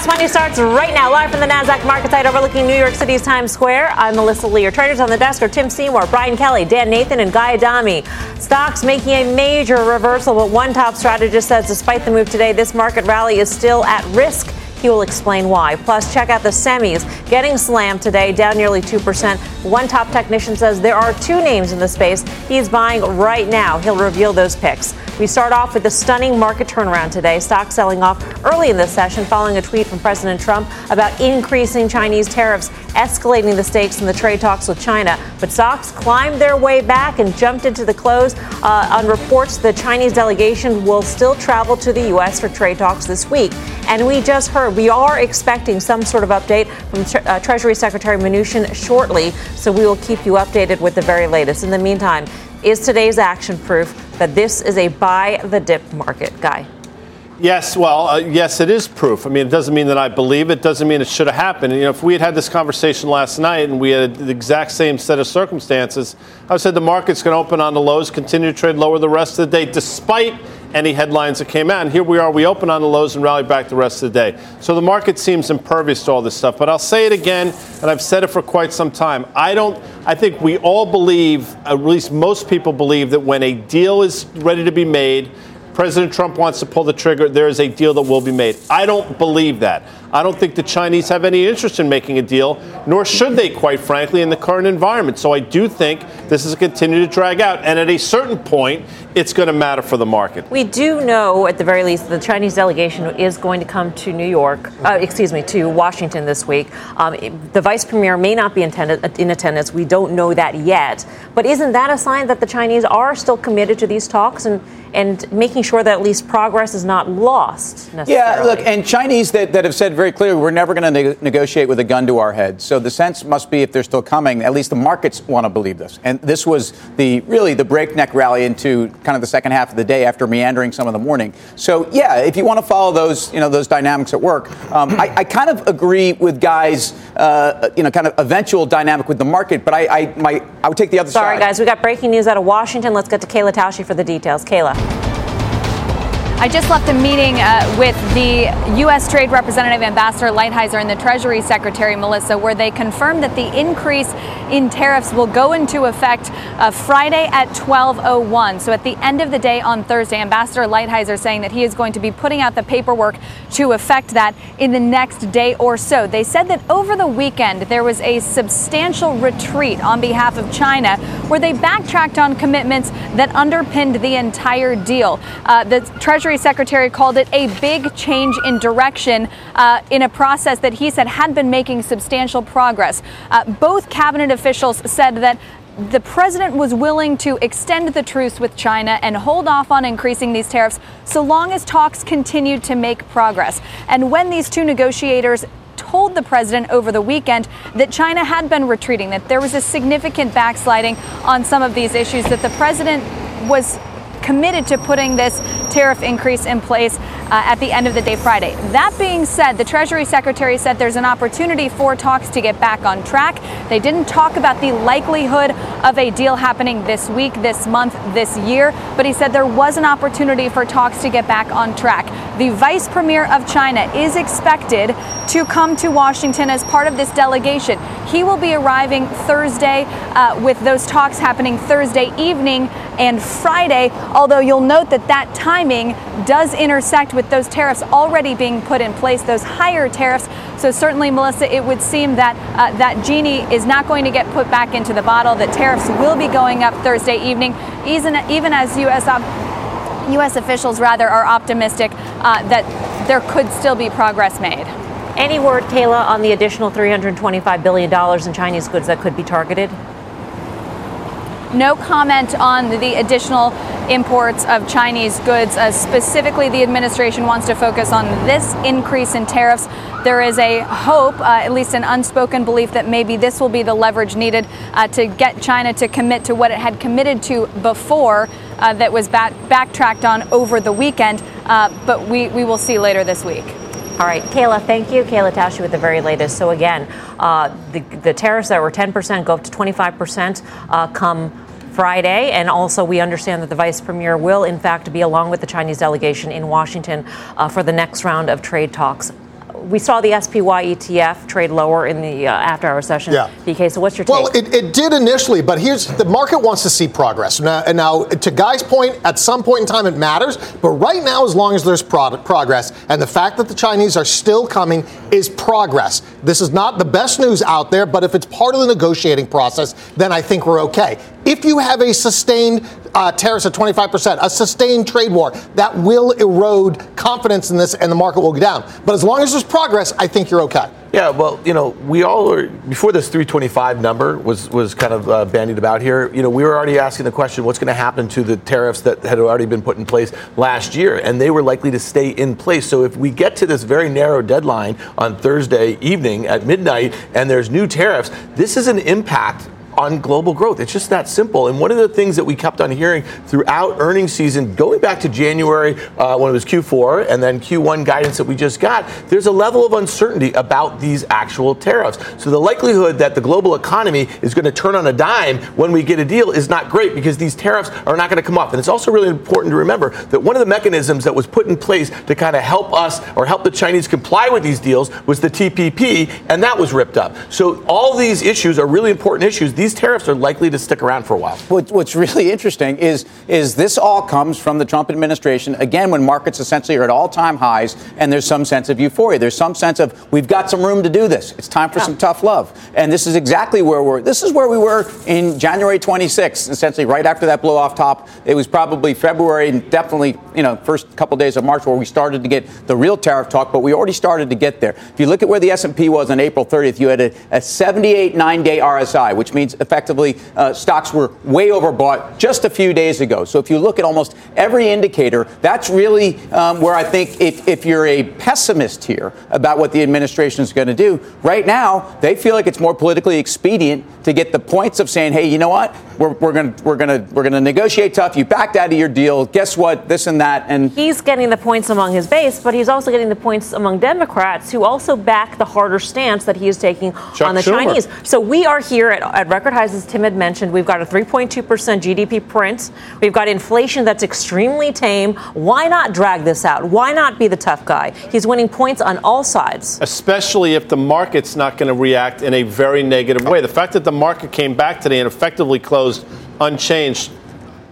Fast Money starts right now, live from the NASDAQ market site overlooking New York City's Times Square. I'm Melissa Lee. Your traders on the desk are Tim Seymour, Brian Kelly, Dan Nathan, and Guy Adami. Stocks making a major reversal, but one top strategist says despite the move today, this market rally is still at risk. He will explain why. Plus, check out the semis getting slammed today, down nearly 2%. One top technician says there are two names in the space he's buying right now. He'll reveal those picks. We start off with the stunning market turnaround today. Stocks selling off early in the session following a tweet from President Trump about increasing Chinese tariffs, escalating the stakes in the trade talks with China. But stocks climbed their way back and jumped into the close uh, on reports the Chinese delegation will still travel to the U.S. for trade talks this week. And we just heard we are expecting some sort of update from Tre- uh, Treasury Secretary Mnuchin shortly, so we will keep you updated with the very latest. In the meantime, is today's action proof that this is a buy the dip market, Guy? Yes, well, uh, yes, it is proof. I mean, it doesn't mean that I believe it. Doesn't mean it should have happened. You know, if we had had this conversation last night and we had the exact same set of circumstances, I said the market's going to open on the lows, continue to trade lower the rest of the day, despite any headlines that came out. And here we are. We open on the lows and rally back the rest of the day. So the market seems impervious to all this stuff. But I'll say it again, and I've said it for quite some time. I don't. I think we all believe, at least most people believe, that when a deal is ready to be made President Trump wants to pull the trigger, there is a deal that will be made. I don't believe that. I don't think the Chinese have any interest in making a deal, nor should they, quite frankly, in the current environment. So I do think this is continue to drag out. And at a certain point, it's going to matter for the market. We do know, at the very least, the Chinese delegation is going to come to New York, uh, excuse me, to Washington this week. Um, the vice premier may not be in attendance. We don't know that yet. But isn't that a sign that the Chinese are still committed to these talks and, and making sure that at least progress is not lost? Yeah, look, and Chinese that, that have said very clearly we're never going to ne- negotiate with a gun to our head. So the sense must be if they're still coming, at least the markets want to believe this. And this was the really the breakneck rally into kind of the second half of the day after meandering some of the morning. So yeah, if you want to follow those you know those dynamics at work, um, I, I, kind of agree with guys uh, you know kind of eventual dynamic with the market, but I I, my, I would take the other Sorry, side. Sorry guys, we got breaking news out of Washington. Let's get to Kayla Tausche for the details. Kayla. Bye. I just left a meeting uh, with the U.S. Trade Representative Ambassador Lighthizer and the Treasury Secretary Melissa, where they confirmed that the increase in tariffs will go into effect uh, Friday at 12:01. So at the end of the day on Thursday, Ambassador Lighthizer saying that he is going to be putting out the paperwork to effect that in the next day or so. They said that over the weekend there was a substantial retreat on behalf of China, where they backtracked on commitments that underpinned the entire deal. Uh, the Treasury Treasury Secretary called it a big change in direction uh, in a process that he said had been making substantial progress. Uh, both cabinet officials said that the president was willing to extend the truce with China and hold off on increasing these tariffs so long as talks continued to make progress. And when these two negotiators told the president over the weekend that China had been retreating, that there was a significant backsliding on some of these issues, that the president was committed to putting this tariff increase in place uh, at the end of the day Friday. That being said, the Treasury Secretary said there's an opportunity for talks to get back on track. They didn't talk about the likelihood of a deal happening this week, this month, this year, but he said there was an opportunity for talks to get back on track. The Vice Premier of China is expected to come to Washington as part of this delegation. He will be arriving Thursday uh, with those talks happening Thursday evening and Friday, although you'll note that that timing does intersect with those tariffs already being put in place, those higher tariffs. So certainly, Melissa, it would seem that uh, that genie is not going to get put back into the bottle. That tariffs will be going up Thursday evening, even, even as U.S. U.S. officials rather are optimistic uh, that there could still be progress made. Any word, Kayla, on the additional $325 billion in Chinese goods that could be targeted? No comment on the additional imports of Chinese goods. Uh, specifically, the administration wants to focus on this increase in tariffs. There is a hope, uh, at least an unspoken belief, that maybe this will be the leverage needed uh, to get China to commit to what it had committed to before. Uh, that was back- backtracked on over the weekend, uh, but we, we will see later this week. All right, Kayla, thank you. Kayla Tausche with the very latest. So, again, uh, the, the tariffs that were 10% go up to 25% uh, come Friday. And also, we understand that the vice premier will, in fact, be along with the Chinese delegation in Washington uh, for the next round of trade talks we saw the SPY ETF trade lower in the uh, after hour session. Yeah. BK, so what's your take? Well, it, it, did initially, but here's the market wants to see progress. Now, and now, to Guy's point, at some point in time it matters, but right now, as long as there's progress, and the fact that the Chinese are still coming is progress. This is not the best news out there, but if it's part of the negotiating process, then I think we're okay. If you have a sustained uh, tariffs at 25%, a sustained trade war, that will erode confidence in this and the market will go down. But as long as there's progress, I think you're okay. Yeah, well, you know, we all are, before this 325 number was, was kind of uh, bandied about here, you know, we were already asking the question what's going to happen to the tariffs that had already been put in place last year, and they were likely to stay in place. So if we get to this very narrow deadline on Thursday evening at midnight and there's new tariffs, this is an impact on global growth. It's just that simple. And one of the things that we kept on hearing throughout earnings season, going back to January uh, when it was Q4 and then Q1 guidance that we just got, there's a level of uncertainty about these actual tariffs. So the likelihood that the global economy is going to turn on a dime when we get a deal is not great because these tariffs are not going to come off. And it's also really important to remember that one of the mechanisms that was put in place to kind of help us or help the Chinese comply with these deals was the TPP, and that was ripped up. So all these issues are really important issues these tariffs are likely to stick around for a while. What's really interesting is, is this all comes from the Trump administration, again, when markets essentially are at all time highs and there's some sense of euphoria. There's some sense of we've got some room to do this. It's time for yeah. some tough love. And this is exactly where we're, this is where we were in January 26th, essentially right after that blow off top. It was probably February and definitely, you know, first couple of days of March where we started to get the real tariff talk, but we already started to get there. If you look at where the S&P was on April 30th, you had a, a 78 nine-day RSI, which means effectively uh, stocks were way overbought just a few days ago. So if you look at almost every indicator, that's really um, where I think if, if you're a pessimist here about what the administration is going to do, right now they feel like it's more politically expedient to get the points of saying, hey, you know what, we're, we're going we're gonna, we're gonna negotiate tough. You backed out of your deal. Guess what? This and that. And he's getting the points among his base, but he's also getting the points among Democrats who also back the harder stance that he is taking Chuck on the Schumer. Chinese. So we are here at, at record highs, as Tim had mentioned. We've got a 3.2% GDP print. We've got inflation that's extremely tame. Why not drag this out? Why not be the tough guy? He's winning points on all sides. Especially if the market's not going to react in a very negative way. The fact that the market came back today and effectively closed unchanged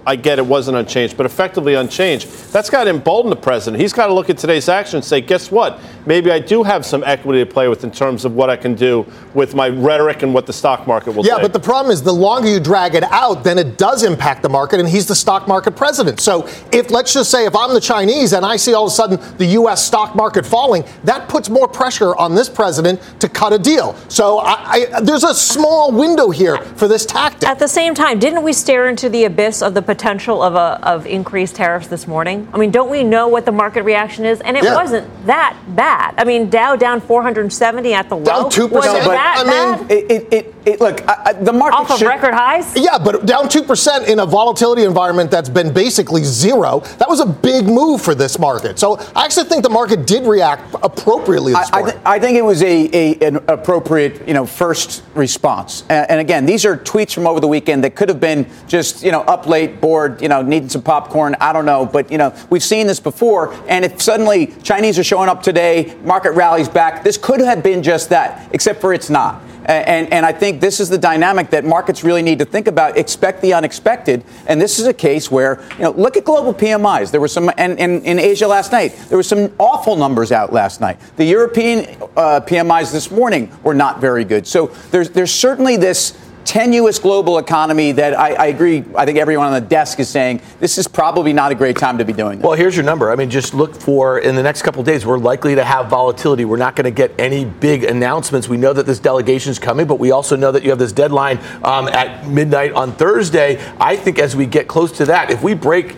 I get it wasn't unchanged, but effectively unchanged. That's got to embolden the president. He's got to look at today's action and say, guess what? Maybe I do have some equity to play with in terms of what I can do with my rhetoric and what the stock market will do. yeah, but the problem is the longer you drag it out, then it does impact the market, and he's the stock market president. So if, let's just say, if I'm the Chinese and I see all of a sudden the U.S. stock market falling, that puts more pressure on this president to cut a deal. So I, I, there's a small window here for this tactic. At the same time, didn't we stare into the abyss of the potential of, a, of increased tariffs this morning? I mean, don't we know what the market reaction is? And it yeah. wasn't that bad. I mean, Dow down 470 at the low. Down 2%. Was it that I mean, bad? It, it, it, look, I, the market. Off of should, record highs? Yeah, but down 2% in a volatility environment that's been basically zero, that was a big move for this market. So I actually think the market did react appropriately this I, I, th- I think it was a, a, an appropriate, you know, first response. And, and again, these are tweets from over the weekend that could have been just, you know, up late, bored, you know, needing some popcorn. I don't know. But, you know, we've seen this before. And if suddenly Chinese are showing up today, market rallies back, this could have been just that, except for it's not. And, and I think this is the dynamic that markets really need to think about. Expect the unexpected. And this is a case where, you know, look at global PMIs. There were some, and, and in Asia last night, there were some awful numbers out last night. The European uh, PMIs this morning were not very good. So there's, there's certainly this tenuous global economy that I, I, agree. I think everyone on the desk is saying this is probably not a great time to be doing. This. Well, here's your number. I mean, just look for in the next couple days. We're likely to have volatility. We're not going to get any big announcements. We know that this delegation is coming, but we also know that you have this deadline um, at midnight on Thursday. I think as we get close to that, if we break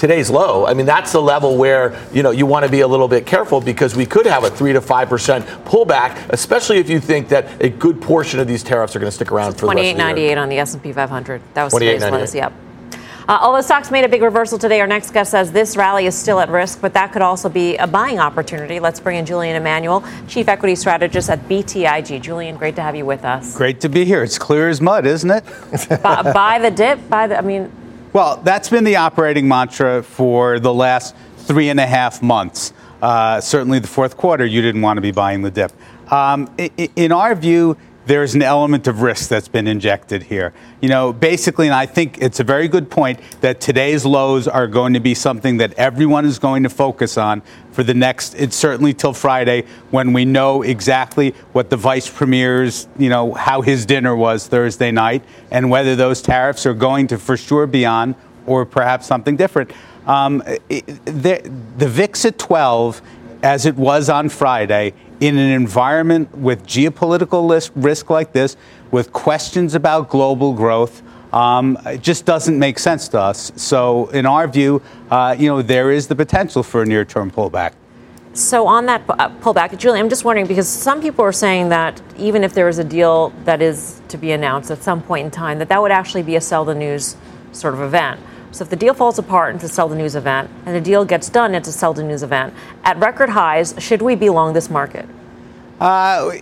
today's low. I mean, that's the level where you know you want to be a little bit careful because we could have a three to five percent pullback, especially if you think that a good portion of these tariffs are going to stick around for twenty eight ninety eight on the S and P 500. That was today's lows. Yep. Uh, although stocks made a big reversal today, our next guest says this rally is still at risk, but that could also be a buying opportunity. Let's bring in Julian Emanuel, Chief Equity Strategist at BTIG. Julian, great to have you with us. Great to be here. It's clear as mud, isn't it? buy, buy the dip. Buy the. I mean, well, that's been the operating mantra for the last three and a half months. Uh, certainly, the fourth quarter, you didn't want to be buying the dip. Um, in our view, there's an element of risk that's been injected here. You know, basically, and I think it's a very good point that today's lows are going to be something that everyone is going to focus on for the next, it's certainly till Friday when we know exactly what the vice premier's, you know, how his dinner was Thursday night and whether those tariffs are going to for sure be on or perhaps something different. Um, the, the VIX at 12, as it was on Friday, in an environment with geopolitical risk like this, with questions about global growth, um, it just doesn't make sense to us. So, in our view, uh, you know, there is the potential for a near-term pullback. So, on that uh, pullback, Julie, I'm just wondering because some people are saying that even if there is a deal that is to be announced at some point in time, that that would actually be a sell the news sort of event. So if the deal falls apart, it's a sell the news event, and the deal gets done, it's a sell the news event. At record highs, should we be long this market? Uh,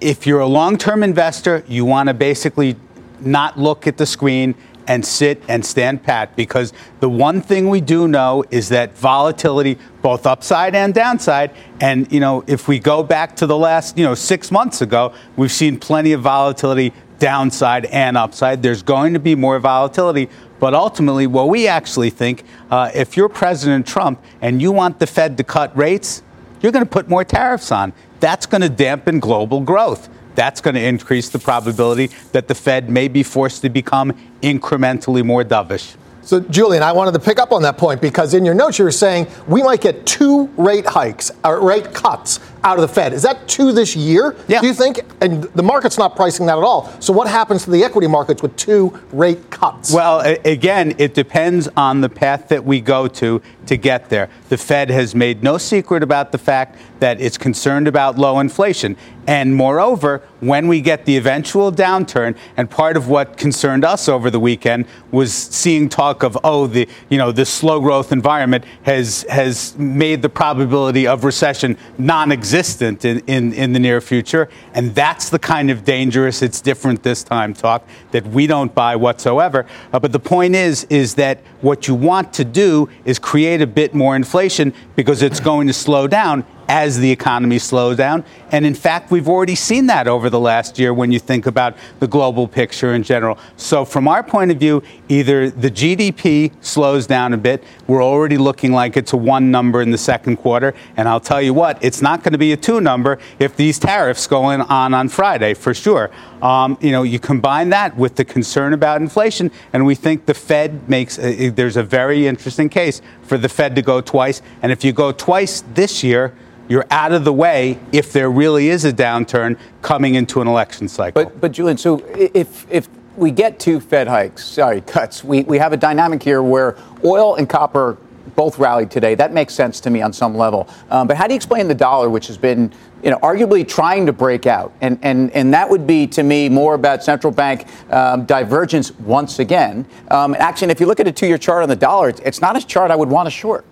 if you're a long term investor, you want to basically not look at the screen and sit and stand pat because the one thing we do know is that volatility both upside and downside and you know if we go back to the last you know 6 months ago we've seen plenty of volatility downside and upside there's going to be more volatility but ultimately, what we actually think, uh, if you're President Trump and you want the Fed to cut rates, you're going to put more tariffs on. That's going to dampen global growth. That's going to increase the probability that the Fed may be forced to become incrementally more dovish. So, Julian, I wanted to pick up on that point because in your notes you were saying we might get two rate hikes or rate cuts out of the Fed. Is that two this year? Yeah. Do you think? And the market's not pricing that at all. So, what happens to the equity markets with two rate cuts? Well, again, it depends on the path that we go to to get there. The Fed has made no secret about the fact that it's concerned about low inflation. And moreover, when we get the eventual downturn, and part of what concerned us over the weekend was seeing talk of, oh, the you know the slow growth environment has has made the probability of recession non-existent in, in, in the near future. And that's the kind of dangerous, it's different this time talk that we don't buy whatsoever. Uh, but the point is, is that what you want to do is create a bit more inflation because it's going to slow down as the economy slows down. And in fact, we've already seen that over the last year when you think about the global picture in general. So, from our point of view, either the GDP slows down a bit, we're already looking like it's a one number in the second quarter. And I'll tell you what, it's not going to be a two number if these tariffs go in on on Friday, for sure. Um, you know, you combine that with the concern about inflation, and we think the Fed makes, a, there's a very interesting case for the Fed to go twice. And if you go twice this year, you're out of the way if there really is a downturn coming into an election cycle. But, but Julian, so if, if we get two Fed hikes, sorry, cuts, we, we have a dynamic here where oil and copper both rallied today. That makes sense to me on some level. Um, but how do you explain the dollar, which has been, you know, arguably trying to break out? And and and that would be to me more about central bank um, divergence once again. Um, actually, if you look at a two-year chart on the dollar, it's, it's not a chart I would want to short.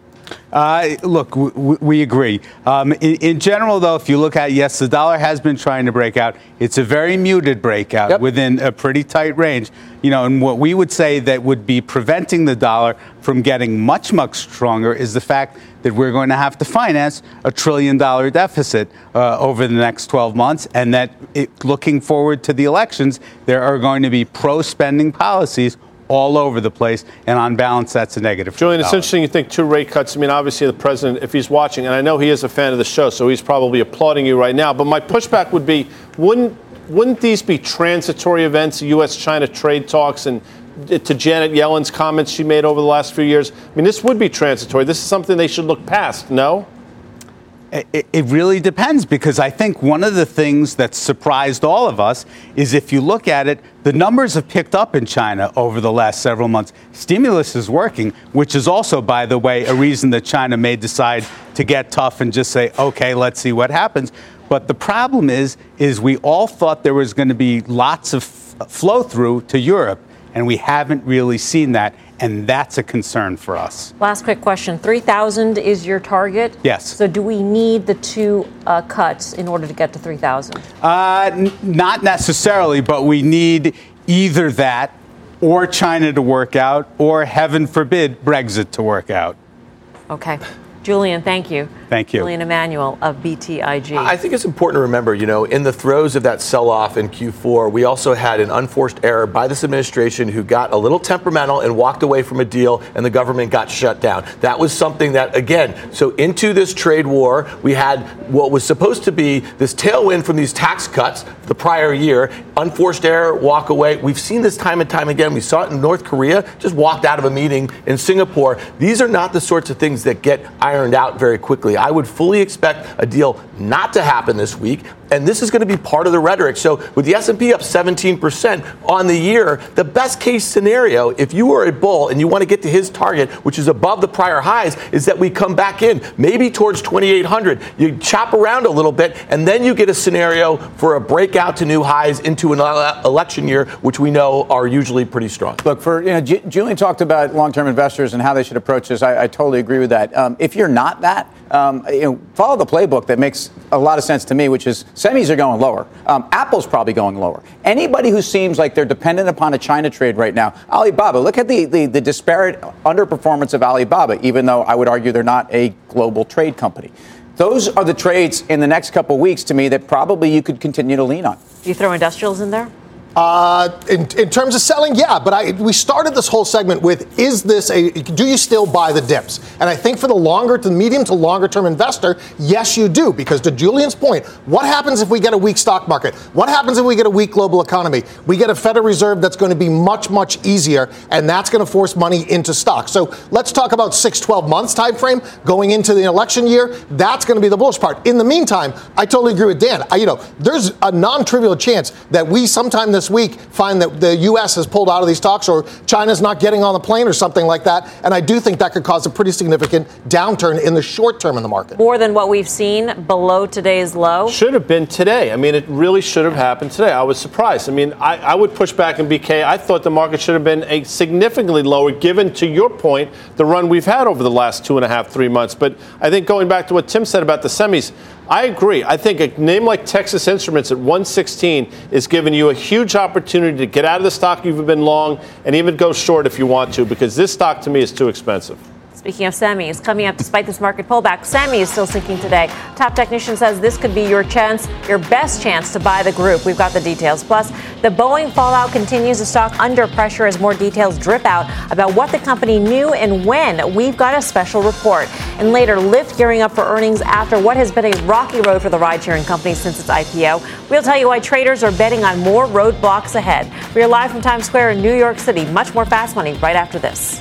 Uh, look, we, we agree. Um, in, in, general, though, if you look at yes, the dollar has been trying to break out. It's a very muted breakout yep. within a pretty tight range. You know, and what we would say that would be preventing the dollar from getting much, much stronger is the fact that we're going to have to finance a trillion dollar deficit uh, over the next 12 months, and that it, looking forward to the elections, there are going to be pro spending policies all over the place, and on balance, that's a negative. Julian, it's interesting you think two rate cuts. I mean, obviously, the president, if he's watching, and I know he is a fan of the show, so he's probably applauding you right now. But my pushback would be, wouldn't wouldn't these be transitory events, U.S.-China trade talks, and to Janet Yellen's comments she made over the last few years? I mean, this would be transitory. This is something they should look past. No. It, it, really depends because I think one of the things that surprised all of us is if you look at it, the numbers have picked up in China over the last several months. Stimulus is working, which is also, by the way, a reason that China may decide to get tough and just say, okay, let's see what happens. But the problem is, is we all thought there was going to be lots of flow through to Europe, and we haven't really seen that and that's a concern for us. Last quick question 3,000 is your target? Yes. So, do we need the two uh, cuts in order to get to 3,000? Uh, n- not necessarily, but we need either that or China to work out, or heaven forbid, Brexit to work out. Okay. Julian, thank you. Thank you. Julian Emanuel of BTIG. I think it's important to remember, you know, in the throes of that sell off in Q4, we also had an unforced error by this administration who got a little temperamental and walked away from a deal, and the government got shut down. That was something that, again, so into this trade war, we had what was supposed to be this tailwind from these tax cuts the prior year, unforced error, walk away. We've seen this time and time again. We saw it in North Korea, just walked out of a meeting in Singapore. These are not the sorts of things that get ironed out very quickly. I would fully expect a deal not to happen this week, and this is going to be part of the rhetoric. So with the S&P up 17% on the year, the best case scenario, if you are a bull and you want to get to his target, which is above the prior highs, is that we come back in, maybe towards 2,800. You chop around a little bit, and then you get a scenario for a breakout to new highs into an election year, which we know are usually pretty strong. Look, for you know, J- Julian talked about long-term investors and how they should approach this. I, I totally agree with that. Um, if you're not that, um, you know, follow the playbook that makes a lot of sense to me, which is semis are going lower. Um, Apple's probably going lower. Anybody who seems like they're dependent upon a China trade right now, Alibaba, look at the, the, the disparate underperformance of Alibaba, even though I would argue they're not a global trade company. Those are the trades in the next couple weeks to me that probably you could continue to lean on. You throw industrials in there? Uh, in, in, terms of selling, yeah, but I, we started this whole segment with is this a, do you still buy the dips? And I think for the longer to medium to longer term investor, yes, you do, because to Julian's point, what happens if we get a weak stock market? What happens if we get a weak global economy? We get a Federal Reserve that's going to be much, much easier, and that's going to force money into stocks. So let's talk about six, 12 months time frame going into the election year. That's going to be the bullish part. In the meantime, I totally agree with Dan. I, you know, there's a non trivial chance that we sometime this this week find that the U.S. has pulled out of these talks or China's not getting on the plane or something like that. And I do think that could cause a pretty significant downturn in the short term in the market. More than what we've seen below today's low? Should have been today. I mean, it really should have happened today. I was surprised. I mean, I, I would push back in BK. I thought the market should have been a significantly lower, given, to your point, the run we've had over the last two and a half, three months. But I think going back to what Tim said about the semis, I agree. I think a name like Texas Instruments at 116 is giving you a huge opportunity to get out of the stock you've been long and even go short if you want to, because this stock to me is too expensive. Speaking of semis, coming up despite this market pullback, semi is still sinking today. Top technician says this could be your chance, your best chance to buy the group. We've got the details. Plus, the Boeing fallout continues. The stock under pressure as more details drip out about what the company knew and when. We've got a special report. And later, Lyft gearing up for earnings after what has been a rocky road for the ride sharing company since its IPO. We'll tell you why traders are betting on more roadblocks ahead. We are live from Times Square in New York City. Much more fast money right after this.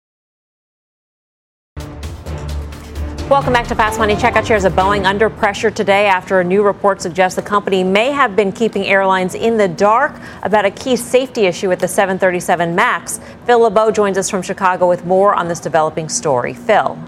Welcome back to Fast Money. Check out shares of Boeing under pressure today after a new report suggests the company may have been keeping airlines in the dark about a key safety issue with the 737 MAX. Phil LeBeau joins us from Chicago with more on this developing story. Phil.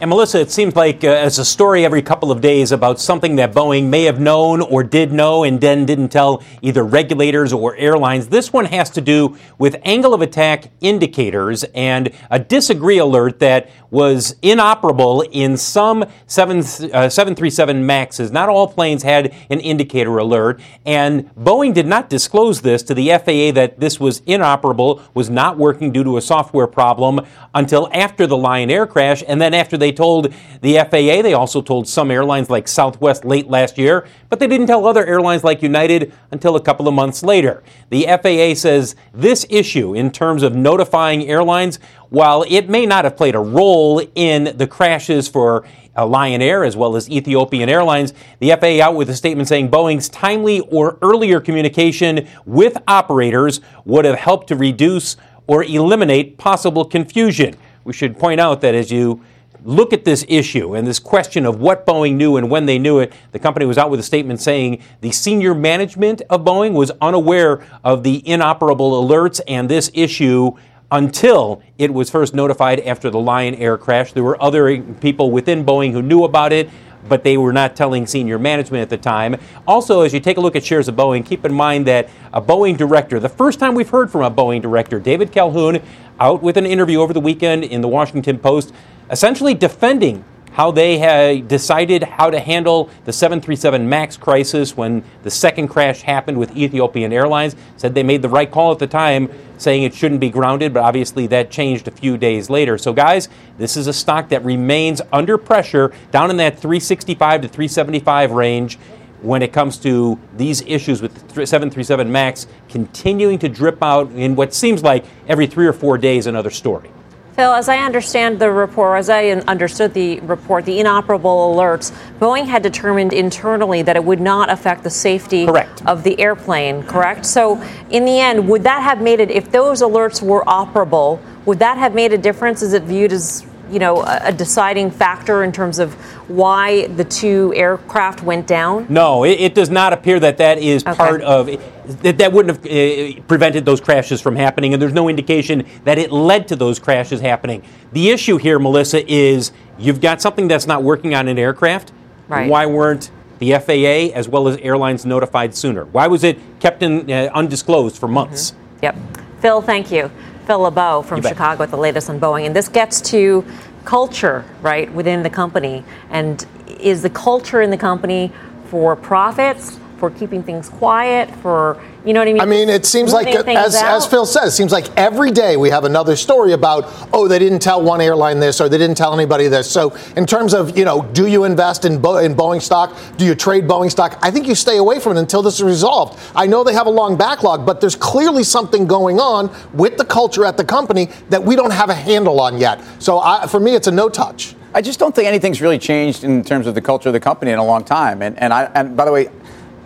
And Melissa, it seems like uh, it's a story every couple of days about something that Boeing may have known or did know and then didn't tell either regulators or airlines. This one has to do with angle of attack indicators and a disagree alert that was inoperable in some 7, uh, 737 MAXs. Not all planes had an indicator alert, and Boeing did not disclose this to the FAA that this was inoperable, was not working due to a software problem until after the Lion Air crash, and then after they told the FAA, they also told some airlines like Southwest late last year, but they didn't tell other airlines like United until a couple of months later. The FAA says this issue, in terms of notifying airlines, while it may not have played a role in the crashes for Lion Air as well as Ethiopian Airlines, the FAA out with a statement saying Boeing's timely or earlier communication with operators would have helped to reduce or eliminate possible confusion. We should point out that as you look at this issue and this question of what Boeing knew and when they knew it, the company was out with a statement saying the senior management of Boeing was unaware of the inoperable alerts and this issue until it was first notified after the Lion Air crash. There were other people within Boeing who knew about it, but they were not telling senior management at the time. Also, as you take a look at shares of Boeing, keep in mind that a Boeing director, the first time we've heard from a Boeing director, David Calhoun, out with an interview over the weekend in the Washington Post, essentially defending how they had decided how to handle the 737 MAX crisis when the second crash happened with Ethiopian Airlines. Said they made the right call at the time, saying it shouldn't be grounded, but obviously that changed a few days later. So, guys, this is a stock that remains under pressure, down in that 365 to 375 range when it comes to these issues with the 737 MAX continuing to drip out in what seems like every three or four days another story. Phil, as I understand the report, as I understood the report, the inoperable alerts, Boeing had determined internally that it would not affect the safety correct. of the airplane, correct? So, in the end, would that have made it, if those alerts were operable, would that have made a difference? Is it viewed as you know, a, a, deciding factor in terms of why the two aircraft went down? No, it, it does not appear that that is okay. part of that. That wouldn't have uh, prevented those crashes from happening, and there's no indication that it led to those crashes happening. The issue here, Melissa, is you've got something that's not working on an aircraft. Right. Why weren't the FAA as well as airlines notified sooner? Why was it kept in uh, undisclosed for months? Mm-hmm. Yep. Phil, thank you. Phil LeBeau from Chicago with the latest on Boeing. And this gets to culture, right, within the company. And is the culture in the company for profits, for keeping things quiet, for you know what I mean? I mean, it seems like, as, as Phil says, it seems like every day we have another story about, oh, they didn't tell one airline this or they didn't tell anybody this. So, in terms of, you know, do you invest in, Bo- in Boeing stock? Do you trade Boeing stock? I think you stay away from it until this is resolved. I know they have a long backlog, but there's clearly something going on with the culture at the company that we don't have a handle on yet. So, I, for me, it's a no touch. I just don't think anything's really changed in terms of the culture of the company in a long time. And, and, I, and by the way,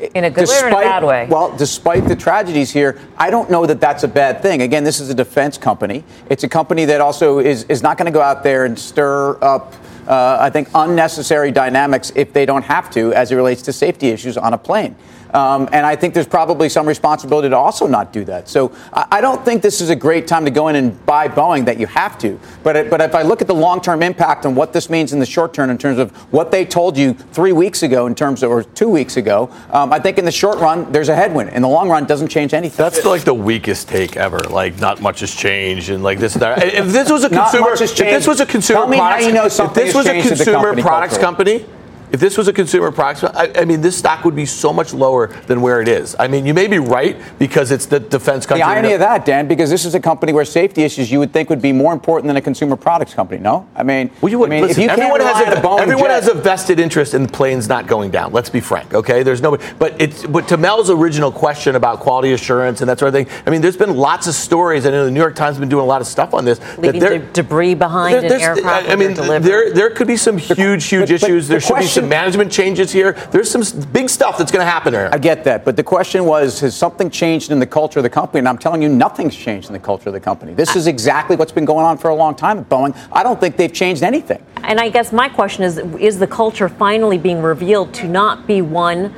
in a good despite, way or in a bad way? Well, despite the tragedies here, I don't know that that's a bad thing. Again, this is a defense company. It's a company that also is, is not going to go out there and stir up, uh, I think, unnecessary dynamics if they don't have to as it relates to safety issues on a plane. Um, and I think there's probably some responsibility to also not do that. So I, don't think this is a great time to go in and buy Boeing that you have to. But, it, but if I look at the long term impact on what this means in the short term in terms of what they told you three weeks ago, in terms of, or two weeks ago, um, I think in the short run, there's a headwind. In the long run, it doesn't change anything. That's like the weakest take ever. Like, not much has changed and like this and that. If this was a consumer, if this was a consumer products, you know if this was a consumer products company, if this was a consumer product, I, I, mean, this stock would be so much lower than where it is. I mean, you may be right because it's the defense company. The irony of that, Dan, because this is a company where safety issues you would think would be more important than a consumer products company. No, I mean, well, you would. I mean, listen, everyone has a, a everyone jet, has a vested interest in the planes not going down. Let's be frank, okay? There's nobody, but it's but to Mel's original question about quality assurance and that sort of thing. I mean, there's been lots of stories. I know the New York Times has been doing a lot of stuff on this. Leaving de- debris behind in aircraft. I mean, there there could be some huge huge but, issues. But there the should be some management changes here. There's some big stuff that's going to happen here. I get that, but the question was, has something changed in the culture of the company? And I'm telling you, nothing's changed in the culture of the company. This is exactly what's been going on for a long time at Boeing. I don't think they've changed anything. And I guess my question is is the culture finally being revealed to not be one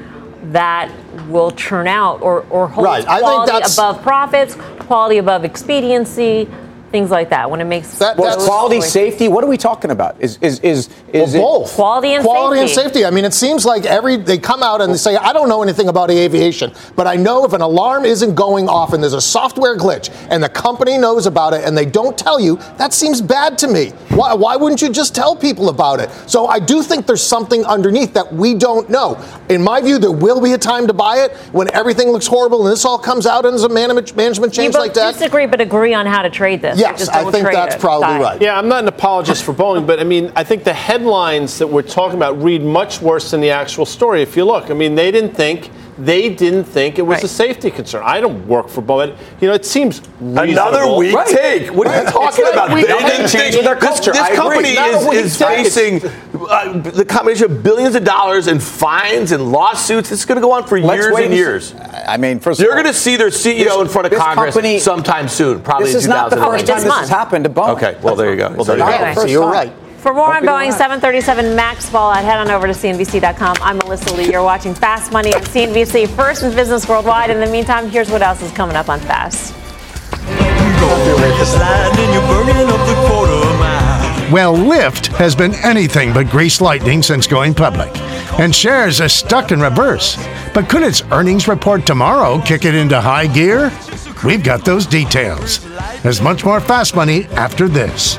that will churn out or, or hold Right, I think quality above profits, quality above expediency, things like that when it makes That- Well, that's- quality, safety. What are we talking about? Is is is is Well, it both Quality and safety. quality safety. and safety. I mean, it seems like every they come out and they say, "I don't know anything about aviation, but I know if an alarm isn't going off and there's a software glitch and the company knows about it and they don't tell you, that seems bad to me. Why, why wouldn't you just tell people about it?" So I do think there's something underneath that we don't know. In my view, there will be a time to buy it when everything looks horrible and this all comes out and there's a management management You change both like that. disagree, but agree on how to trade this. Yes, Just I think that's it. probably Got right. Yeah, I'm not an apologist for Boeing, but I mean, I think the headlines that we're talking about read much worse than the actual story. If you look, I mean, they didn't think they didn't think it was Right. a safety concern. I don't work for Boeing. You know, it seems Another weak Right. take. What are you talking It's about? They didn't Change change their their culture. This I company is, is facing uh, the combination of billions of dollars in fines and lawsuits. It's going to go on for Let's years and and years. I mean, first You're going to see their CEO in front of Congress company- sometime soon, probably This is in not the first time This this has happened to Boeing. Okay, well there you go. Well, there you Not go. the First first you're right. For more Don't on Boeing 737 MAX fallout, head on over to CNBC.com. I'm Melissa Lee. You're watching Fast Money on CNBC, first in business worldwide. In the meantime, here's what else is coming up on Fast. Well, Lyft has been anything but greased lightning since going public, and shares are stuck in reverse. But could its earnings report tomorrow kick it into high gear? We've got those details. There's much more fast money after this.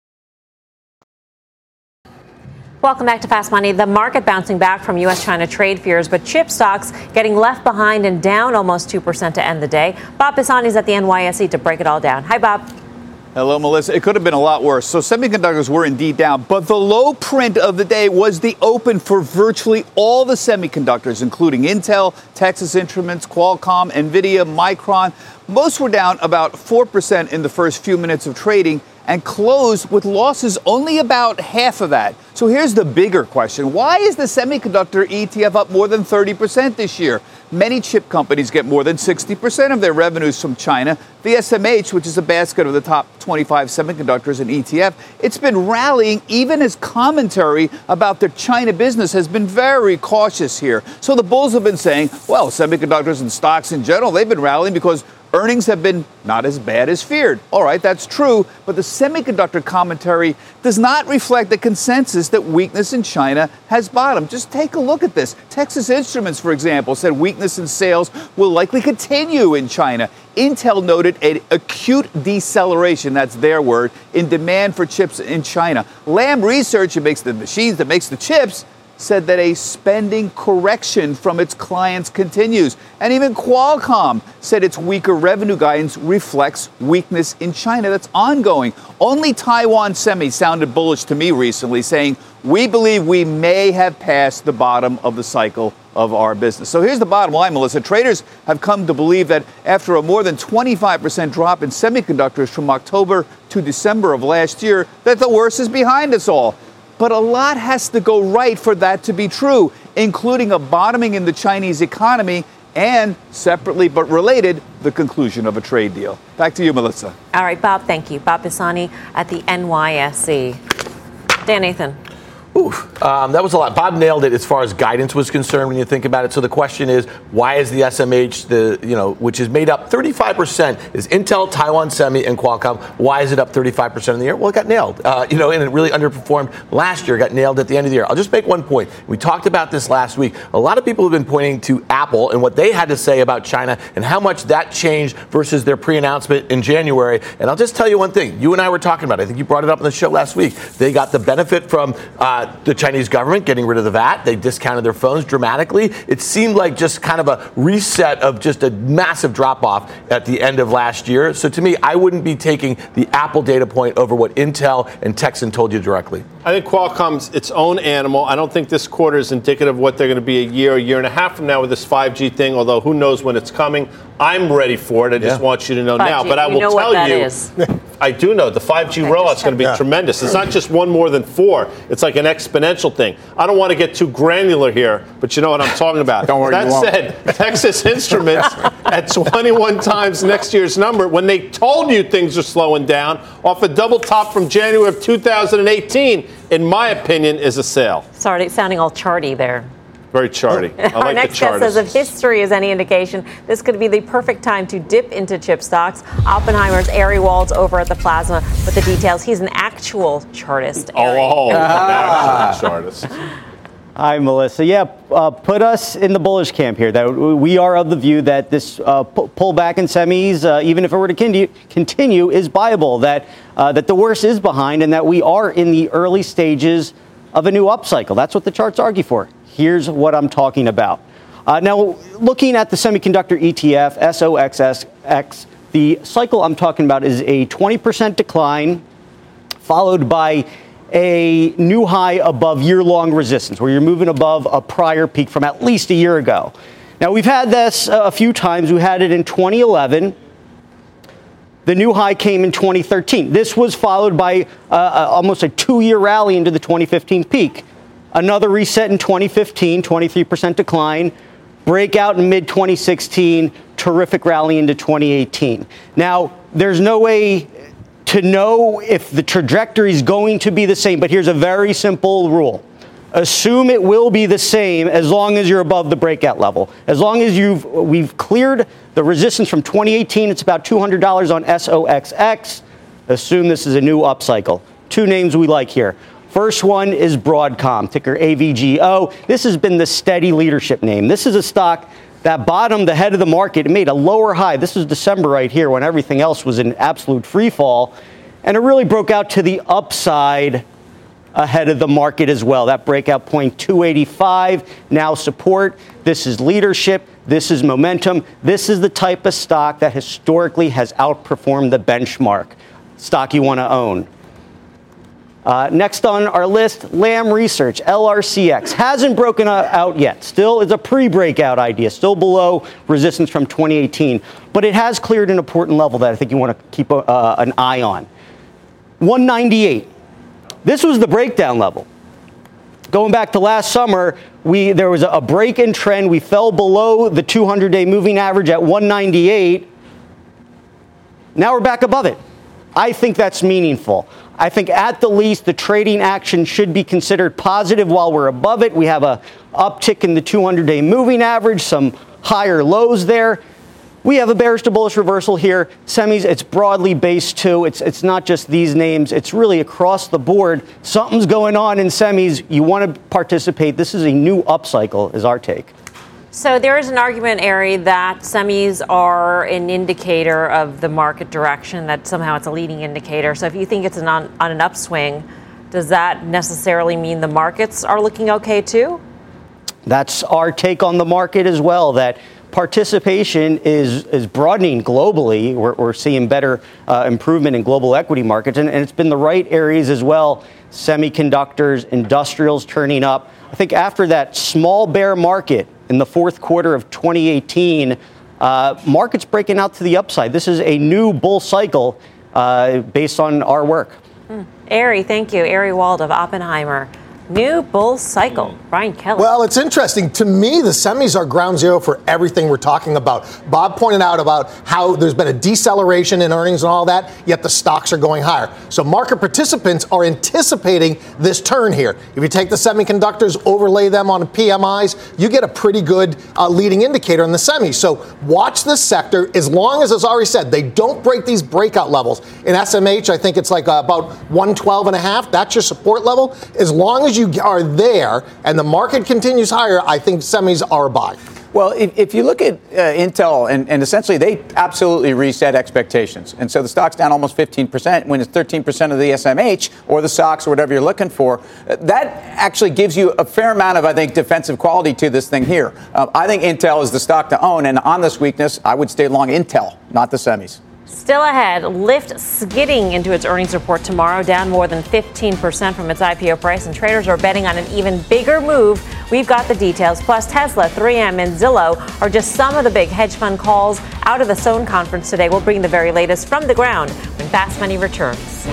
Welcome back to Fast Money. The market bouncing back from U.S. China trade fears, but chip stocks getting left behind and down almost 2% to end the day. Bob Pisani is at the NYSE to break it all down. Hi, Bob. Hello, Melissa. It could have been a lot worse. So, semiconductors were indeed down, but the low print of the day was the open for virtually all the semiconductors, including Intel, Texas Instruments, Qualcomm, Nvidia, Micron. Most were down about 4% in the first few minutes of trading and closed with losses only about half of that. So here's the bigger question. Why is the semiconductor ETF up more than 30% this year? Many chip companies get more than 60% of their revenues from China. The SMH, which is a basket of the top 25 semiconductors in ETF, it's been rallying even as commentary about their China business has been very cautious here. So the bulls have been saying, well, semiconductors and stocks in general, they've been rallying because Earnings have been not as bad as feared. All right, that's true, but the semiconductor commentary does not reflect the consensus that weakness in China has bottomed. Just take a look at this. Texas Instruments, for example, said weakness in sales will likely continue in China. Intel noted an acute deceleration, that's their word, in demand for chips in China. Lam Research, that makes the machines that makes the chips, said that a spending correction from its clients continues. And even Qualcomm said its weaker revenue guidance reflects weakness in China that's ongoing. Only Taiwan Semi sounded bullish to me recently, saying, We believe we may have passed the bottom of the cycle of our business. So here's the bottom line, Melissa. Traders have come to believe that after a more than 25% drop in semiconductors from October to December of last year, that the worst is behind us all. But a lot has to go right for that to be true, including a bottoming in the Chinese economy and, separately but related, the conclusion of a trade deal. Back to you, Melissa. All right, Bob, thank you. Bob Pisani at the NYSE. Dan Nathan. Oof, um, that was a lot. Bob nailed it as far as guidance was concerned when you think about it. So the question is, why is the SMH the you know which is made up 35% is Intel, Taiwan Semi, and Qualcomm? Why is it up 35% in the year? Well, it got nailed. Uh, you know, and it really underperformed last year. Got nailed at the end of the year. I'll just make one point. We talked about this last week. A lot of people have been pointing to Apple and what they had to say about China and how much that changed versus their pre-announcement in January. And I'll just tell you one thing. You and I were talking about. It. I think you brought it up on the show last week. They got the benefit from. Uh, Uh, the Chinese government getting rid of the VAT. They discounted their phones dramatically. It seemed like just kind of a reset of just a massive drop off at the end of last year. So to me, I wouldn't be taking the Apple data point over what Intel and Texan told you directly. I think Qualcomm's its own animal. I don't think this quarter is indicative of what they're going to be a year, a year and a half from now with this 5G thing, although who knows when it's coming. I'm ready for it. I just Yeah. want you to know 5G, now. But I will know tell what that you. is. I do know the 5G rollout is going to be Yeah. tremendous. It's not just one more than four. It's like an exponential thing. I don't want to get too granular here, but you know what I'm talking about. Don't worry, That you won't. said, Texas Instruments at 21 times next year's number, when they told you things are slowing down, off a double top from January of 2018, in my opinion, is a sale. Sorry, sounding all charty there. Very charty. I Our like next the guest says if history is any indication, this could be the perfect time to dip into chip stocks. Oppenheimer's Ari Wald's over at the Plasma with the details. He's an actual chartist. Ari. Oh, oh actual chartist. Hi, Melissa. Yeah, uh, put us in the bullish camp here. That we are of the view that this uh, pu- pullback in semis, uh, even if it were to continue, continue is viable. That uh, that the worst is behind, and that we are in the early stages of a new upcycle. That's what the charts argue for. Here's what I'm talking about. Uh, now, looking at the semiconductor ETF, SOXX, the cycle I'm talking about is a 20% decline followed by a new high above year long resistance, where you're moving above a prior peak from at least a year ago. Now, we've had this uh, a few times. We had it in 2011. The new high came in 2013. This was followed by uh, uh, almost a two year rally into the 2015 peak. Another reset in 2015, 23% decline. Breakout in mid 2016, terrific rally into 2018. Now, there's no way to know if the trajectory is going to be the same, but here's a very simple rule. Assume it will be the same as long as you're above the breakout level. As long as you've we've cleared the resistance from 2018, it's about $200 on SOXX. Assume this is a new upcycle. Two names we like here. First one is Broadcom, ticker AVGO. This has been the steady leadership name. This is a stock that bottomed the head of the market. It made a lower high. This was December right here when everything else was in absolute free fall. And it really broke out to the upside ahead of the market as well. That breakout point 285 now support. This is leadership. This is momentum. This is the type of stock that historically has outperformed the benchmark. Stock you want to own. Uh, next on our list, Lam Research, LRCX. Hasn't broken out yet. Still is a pre breakout idea, still below resistance from 2018. But it has cleared an important level that I think you want to keep uh, an eye on. 198. This was the breakdown level. Going back to last summer, we, there was a, a break in trend. We fell below the 200 day moving average at 198. Now we're back above it. I think that's meaningful. I think at the least the trading action should be considered positive while we're above it. We have a uptick in the 200-day moving average, some higher lows there. We have a bearish to bullish reversal here. Semis, it's broadly based too. It's it's not just these names. It's really across the board. Something's going on in semis. You want to participate. This is a new upcycle, is our take. So there is an argument, Ari, that semis are an indicator of the market direction, that somehow it's a leading indicator. So if you think it's an on, on an upswing, does that necessarily mean the markets are looking okay too? That's our take on the market as well. That participation is is broadening globally. We're, we're seeing better uh, improvement in global equity markets, and, and it's been the right areas as well. Semiconductors, industrials turning up. I think after that small bear market in the fourth quarter of 2018, uh, markets breaking out to the upside. This is a new bull cycle uh, based on our work. Ari, thank you. Ari Wald of Oppenheimer. New bull cycle. Brian Kelly. Well, it's interesting. To me, the semis are ground zero for everything we're talking about. Bob pointed out about how there's been a deceleration in earnings and all that, yet the stocks are going higher. So market participants are anticipating this turn here. If you take the semiconductors, overlay them on PMIs, you get a pretty good uh, leading indicator in the semis. So watch this sector as long as, as Ari said, they don't break these breakout levels. In SMH, I think it's like uh, about 112 and a half. That's your support level. As long as you you are there and the market continues higher, I think semis are a buy. Well, if, if, you look at uh, Intel, and, and, essentially they absolutely reset expectations. And so the stock's down almost 15% when it's 13% of the SMH or the stocks or whatever you're looking for. Uh, that actually gives you a fair amount of, I think, defensive quality to this thing here. Uh, I think Intel is the stock to own. And on this weakness, I would stay long Intel, not the semis. Still ahead, Lyft skidding into its earnings report tomorrow, down more than 15% from its IPO price, and traders are betting on an even bigger move. We've got the details. Plus, Tesla, 3M, and Zillow are just some of the big hedge fund calls out of the Sohn conference today. We'll bring the very latest from the ground when Fast Money returns.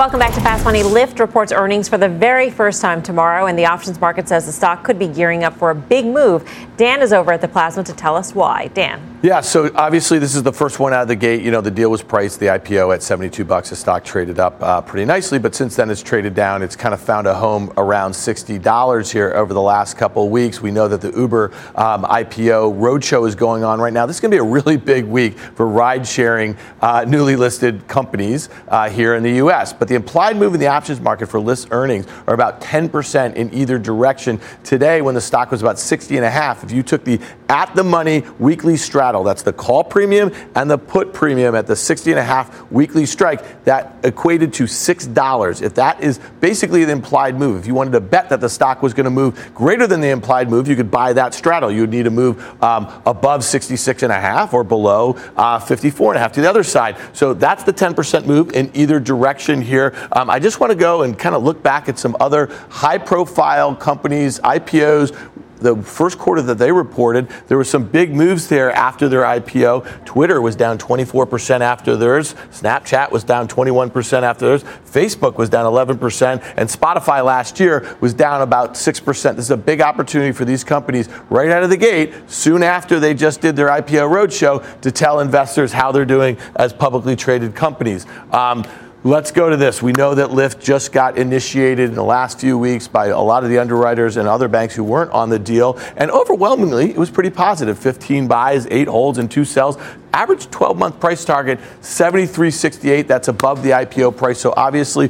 Welcome back to Fast Money. Lyft reports earnings for the very first time tomorrow, and the options market says the stock could be gearing up for a big move. Dan is over at the Plasma to tell us why. Dan. Yeah, so obviously this is the first one out of the gate. You know, the deal was priced, the IPO at 72 bucks. The stock traded up uh, pretty nicely, but since then it's traded down. It's kind of found a home around $60 here over the last couple of weeks. We know that the Uber um, IPO roadshow is going on right now. This is going to be a really big week for ride-sharing uh, newly listed companies uh, here in the U.S. But the implied move in the options market for Lyft earnings are about 10% in either direction. Today, when the stock was about 60 and a half, if you took the at-the-money weekly straddle. That's the call premium and the put premium at the 60 and a half weekly strike. That equated to $6. If that is basically the implied move, if you wanted to bet that the stock was going to move greater than the implied move, you could buy that straddle. You would need to move um, above 66 and a half or below uh, 54 and a half to the other side. So that's the 10% move in either direction here. Um, I just want to go and kind of look back at some other high profile companies, IPOs the first quarter that they reported, there were some big moves there after their IPO. Twitter was down 24% after theirs. Snapchat was down 21% after theirs. Facebook was down 11%. And Spotify last year was down about 6%. This is a big opportunity for these companies right out of the gate, soon after they just did their IPO roadshow, to tell investors how they're doing as publicly traded companies. Um, Let's go to this. We know that Lyft just got initiated in the last few weeks by a lot of the underwriters and other banks who weren't on the deal. And overwhelmingly, it was pretty positive 15 buys, 8 holds, and 2 sells. Average 12 month price target 73.68. That's above the IPO price. So obviously,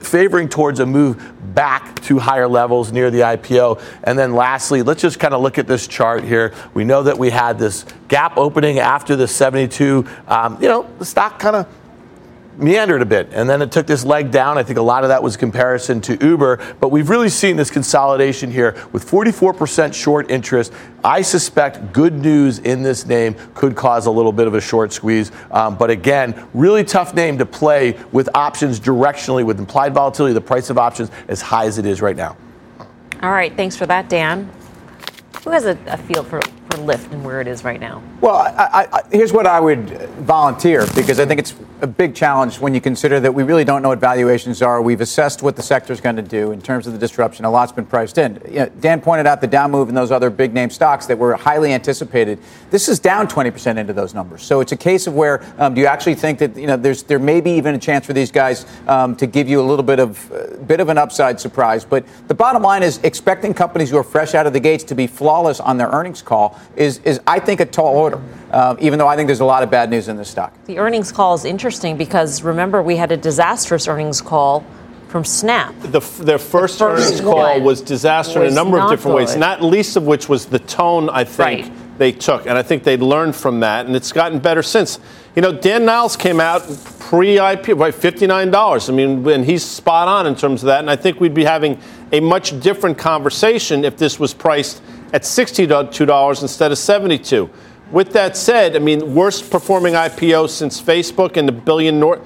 favoring towards a move back to higher levels near the IPO. And then lastly, let's just kind of look at this chart here. We know that we had this gap opening after the 72. Um, you know, the stock kind of meandered a bit and then it took this leg down. I think a lot of that was comparison to Uber, but we've really seen this consolidation here with 44% short interest. I suspect good news in this name could cause a little bit of a short squeeze. Um, but again, really tough name to play with options directionally with implied volatility, the price of options as high as it is right now. All right. Thanks for that, Dan. Who has a, a feel for for Lyft and where it is right now? Well, I, I, here's what I would volunteer because I think it's a big challenge when you consider that we really don't know what valuations are. We've assessed what the sector is going to do in terms of the disruption. A lot's been priced in. You know, Dan pointed out the down move in those other big name stocks that were highly anticipated. This is down 20% into those numbers. So it's a case of where um, do you actually think that you know there's there may be even a chance for these guys um, to give you a little bit of uh, bit of an upside surprise. But the bottom line is expecting companies who are fresh out of the gates to be flawless on their earnings call is, is I think, a tall order, uh, even though I think there's a lot of bad news in this stock. The earnings call is interesting because remember, we had a disastrous earnings call from Snap. The, their first, the first earnings call was disaster in a number of different good. ways, not least of which was the tone, I think, right. they took. And I think they learned from that, and it's gotten better since. You know, Dan Niles came out pre IPO, right, $59. I mean, and he's spot on in terms of that. And I think we'd be having a much different conversation if this was priced at $62 instead of 72. With that said, I mean, worst performing IPO since Facebook and the billion north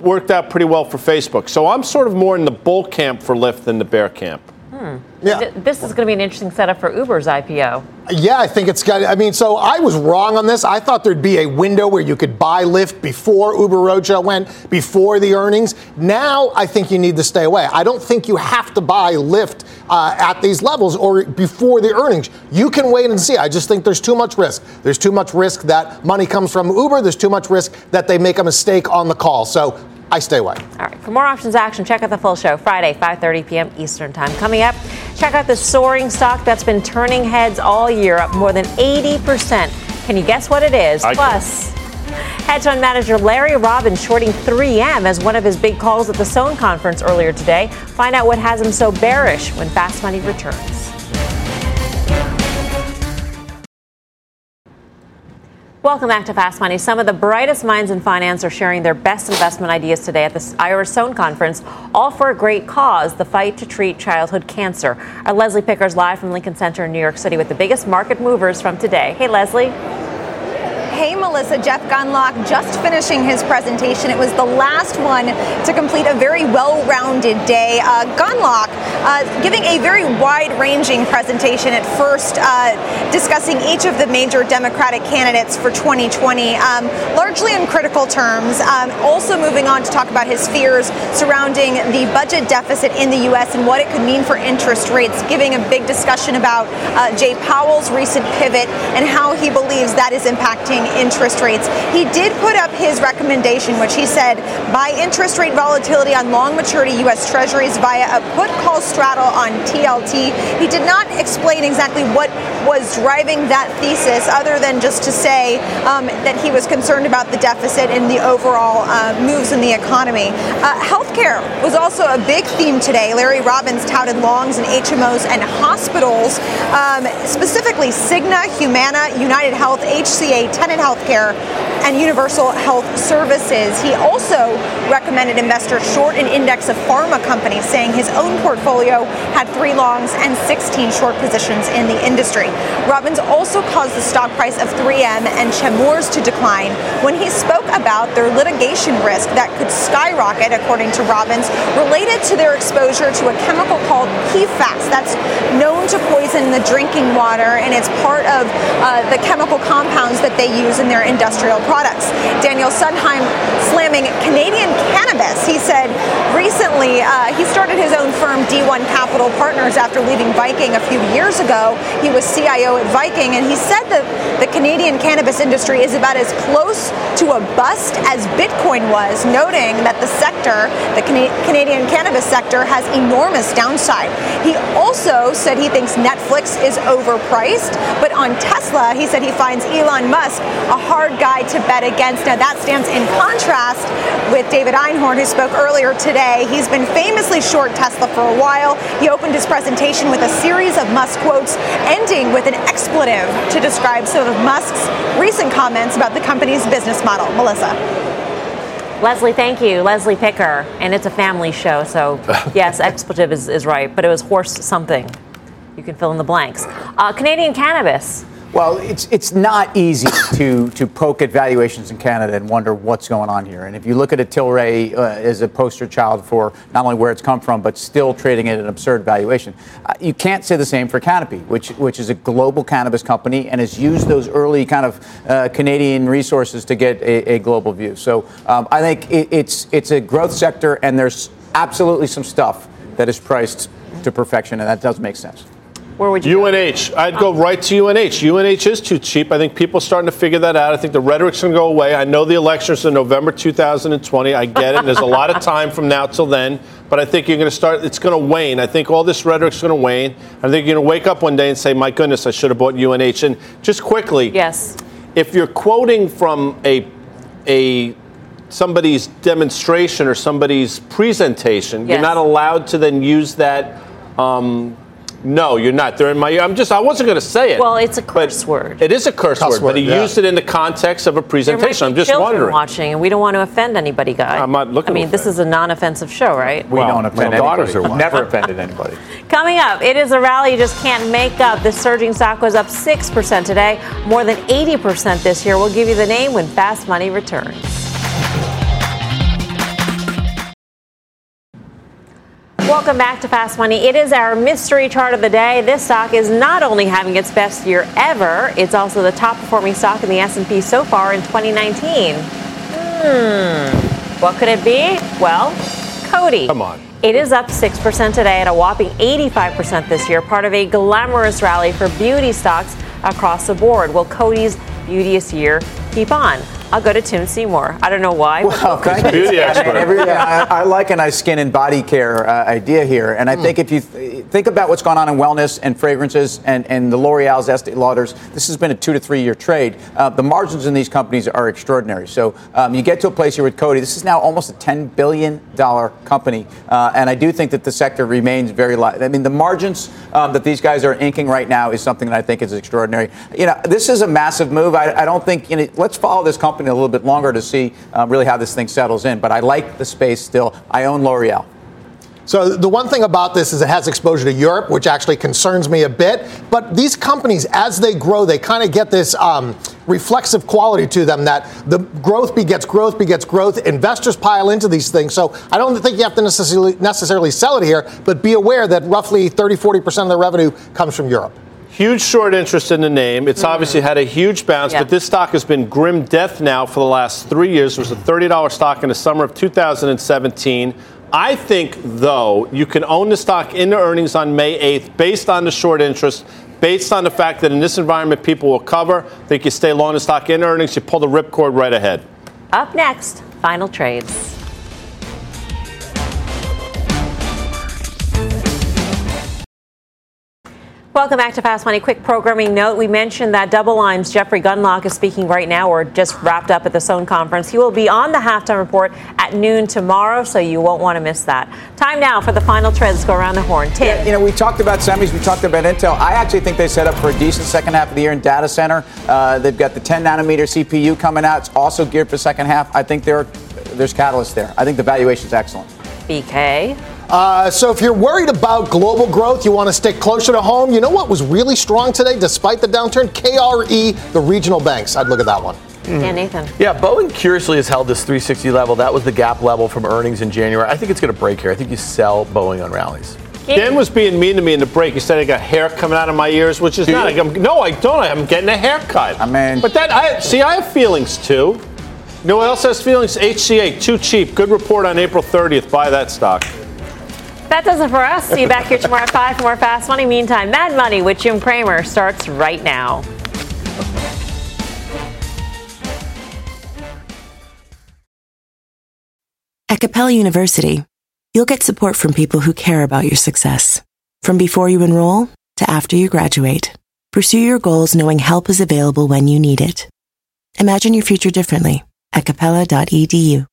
worked out pretty well for Facebook. So I'm sort of more in the bull camp for Lyft than the bear camp. Hmm. Yeah. This is going to be an interesting setup for Uber's IPO. Yeah, I think it's got. I mean, so I was wrong on this. I thought there'd be a window where you could buy Lyft before Uber Roadshow went, before the earnings. Now, I think you need to stay away. I don't think you have to buy Lyft uh, at these levels or before the earnings. You can wait and see. I just think there's too much risk. There's too much risk that money comes from Uber. There's too much risk that they make a mistake on the call. So I stay away. All right. For more options action, check out the full show Friday, 5:30 p.m. Eastern Time. Coming up, check out the soaring stock that's been turning heads all year, up more than 80%. Can you guess what it is? I can. Plus, hedge fund manager Larry Robbins shorting 3M as one of his big calls at the Sohn conference earlier today. Find out what has him so bearish when Fast Money returns. Welcome back to Fast Money. Some of the brightest minds in finance are sharing their best investment ideas today at the Ira Sohn conference, all for a great cause the fight to treat childhood cancer. Our Leslie Pickers live from Lincoln Center in New York City with the biggest market movers from today. Hey, Leslie. Hey, Melissa, Jeff Gundlach just finishing his presentation. It was the last one to complete a very well rounded day. Uh, Gundlach uh, giving a very wide ranging presentation at first, uh, discussing each of the major Democratic candidates for 2020, um, largely in critical terms. Um, also, moving on to talk about his fears surrounding the budget deficit in the U.S. and what it could mean for interest rates, giving a big discussion about uh, Jay Powell's recent pivot and how he believes that is impacting interest rates. He did put up his recommendation, which he said buy interest rate volatility on long maturity U.S. Treasuries via a put call straddle on TLT. He did not explain exactly what was driving that thesis, other than just to say um, that he was concerned about the deficit and the overall uh, moves in the economy. Uh, healthcare was also a big theme today. Larry Robbins touted longs and HMOs and hospitals, um, specifically Cigna, Humana, United Health, HCA, Tenet Healthcare, care and Universal Health Services. He also recommended investors short an index of pharma companies, saying his own portfolio had three longs and 16 short positions in the industry. Robbins also caused the stock price of 3M and Chemours to decline when he spoke about their litigation risk that could skyrocket, according to Robbins, related to their exposure to a chemical called PFAS that's known to poison the drinking water and it's part of uh, the chemical compounds that they use in their industrial products. Daniel Sundheim slamming Canadian cannabis. He said recently uh, he started his own firm, D1 Capital Partners, after leaving Viking a few years ago. He was CIO at Viking, and he said that the Canadian cannabis industry is about as close to a bust as Bitcoin was, noting that the sector, the Cana- Canadian cannabis sector, has enormous downside. He also said he thinks Netflix is overpriced, but on Tesla, he said he finds Elon Musk a hard guy to bet against. Now, that stands in contrast with David Einhorn, who spoke earlier today. He's been famously short Tesla for a while. He opened his presentation with a series of Musk quotes, ending with an expletive to describe some of Musk's recent comments about the company's business model. Melissa. Leslie, thank you. Leslie Picker. And it's a family show, so yes, expletive is, is right, but it was horse something. You can fill in the blanks. Uh, Canadian cannabis. Well, it's it's not easy to to poke at valuations in Canada and wonder what's going on here. And if you look at a Tilray uh, as a poster child for not only where it's come from, but still trading at an absurd valuation, uh, you can't say the same for Canopy, which which is a global cannabis company and has used those early kind of uh, Canadian resources to get a, a global view. So um, I think it, it's it's a growth sector, and there's absolutely some stuff that is priced to perfection, and that does make sense. Where would you UNH. I'd go right to UNH. UNH is too cheap. I think people are starting to figure that out. I think the rhetoric's going to go away. I know the elections in November 2020. I get it. There's a lot of time from now till then. But I think you're going to start, it's going to wane. I think all this rhetoric's going to wane. I think you're going to wake up one day and say, my goodness, I should have bought UNH. And just quickly. Yes. If you're quoting from a, a, somebody's demonstration or somebody's presentation, Yes. you're not allowed to then use that. Um, no, you're not. They're in my. I'm just. I wasn't going to say it. Well, it's a curse word. It is a curse, Cuss word, but he yeah. used it in the context of a There might presentation. be I'm just wondering. watching, and we don't want to offend anybody, guy. I'm not looking I mean, to this is a non-offensive show, right? We Well, don't my offend daughters anybody. are. Never offended anybody. Coming up, it is a rally you just can't make up. The surging stock was up 6% today, more than 80% this year. We'll give you the name when Fast Money returns. Welcome back to Fast Money. It is our mystery chart of the day. This stock is not only having its best year ever, it's also the top performing stock in the S&P so far in 2019. Hmm. What could it be? Well, Coty. Come on. It is up 6% today at a whopping 85% this year, part of a glamorous rally for beauty stocks across the board. Will Coty's beauteous year keep on? I'll go to Tim Seymour. I don't know why. Well, thank you. Beauty expert. Every- I, I like a nice skin and body care uh, idea here, and I think if you th- think about what's going on in wellness and fragrances and, and the L'Oreal's, Estee Lauders, this has been a two to three year trade. Uh, the margins in these companies are extraordinary. So um, you get to a place here with Coty. This is now almost a ten billion dollar company, uh, and I do think that the sector remains very. light. I mean, the margins um, that these guys are inking right now is something that I think is extraordinary. You know, this is a massive move. I, I don't think. You know, let's follow this company a little bit longer to see um, really how this thing settles in. But I like the space still. I own L'Oreal. So the one thing about this is it has exposure to Europe, which actually concerns me a bit. But these companies, as they grow, they kind of get this um, reflexive quality to them that the growth begets growth begets growth. Investors pile into these things. So I don't think you have to necessarily necessarily sell it here, but be aware that roughly 30, 40 percent of the revenue comes from Europe. Huge short interest in the name. It's obviously had a huge bounce, Yeah. but this stock has been grim death now for the last three years. It was a $30 stock in the summer of 2017. I think, though, you can own the stock into earnings on May 8th based on the short interest, based on the fact that in this environment people will cover. I think you stay long the stock in earnings, you pull the ripcord right ahead. Up next, final trades. Welcome back to Fast Money. Quick programming note. We mentioned that Double Line's Jeffrey Gundlach is speaking right now or just wrapped up at the Sohn conference. He will be on the halftime report at noon tomorrow, so you won't want to miss that. Time now for the final trades. Go around the horn. Tim. You know, we talked about semis, we talked about Intel. I actually think they set up for a decent second half of the year in data center. Uh, they've got the 10 nanometer CPU coming out. It's also geared for second half. I think there, there's catalyst there. I think the valuation is excellent. BK. Uh, so if you're worried about global growth, you want to stick closer to home. You know what was really strong today, despite the downturn? KRE, the regional banks. I'd look at that one. Dan Nathan. Yeah, Boeing curiously has held this 360 level. That was the gap level from earnings in January. I think it's going to break here. I think you sell Boeing on rallies. Dan was being mean to me in the break. He said I got hair coming out of my ears, which is Do not. you? I'm, no, I don't. I'm getting a haircut. I mean- but that I see. I have feelings too. You know what else has feelings? HCA, too cheap. Good report on April 30th. Buy that stock. That does it for us. See you back here tomorrow at 5 for more Fast Money. Meantime, Mad Money with Jim Cramer starts right now. At Capella University, you'll get support from people who care about your success. From before you enroll to after you graduate, pursue your goals knowing help is available when you need it. Imagine your future differently at capella.edu.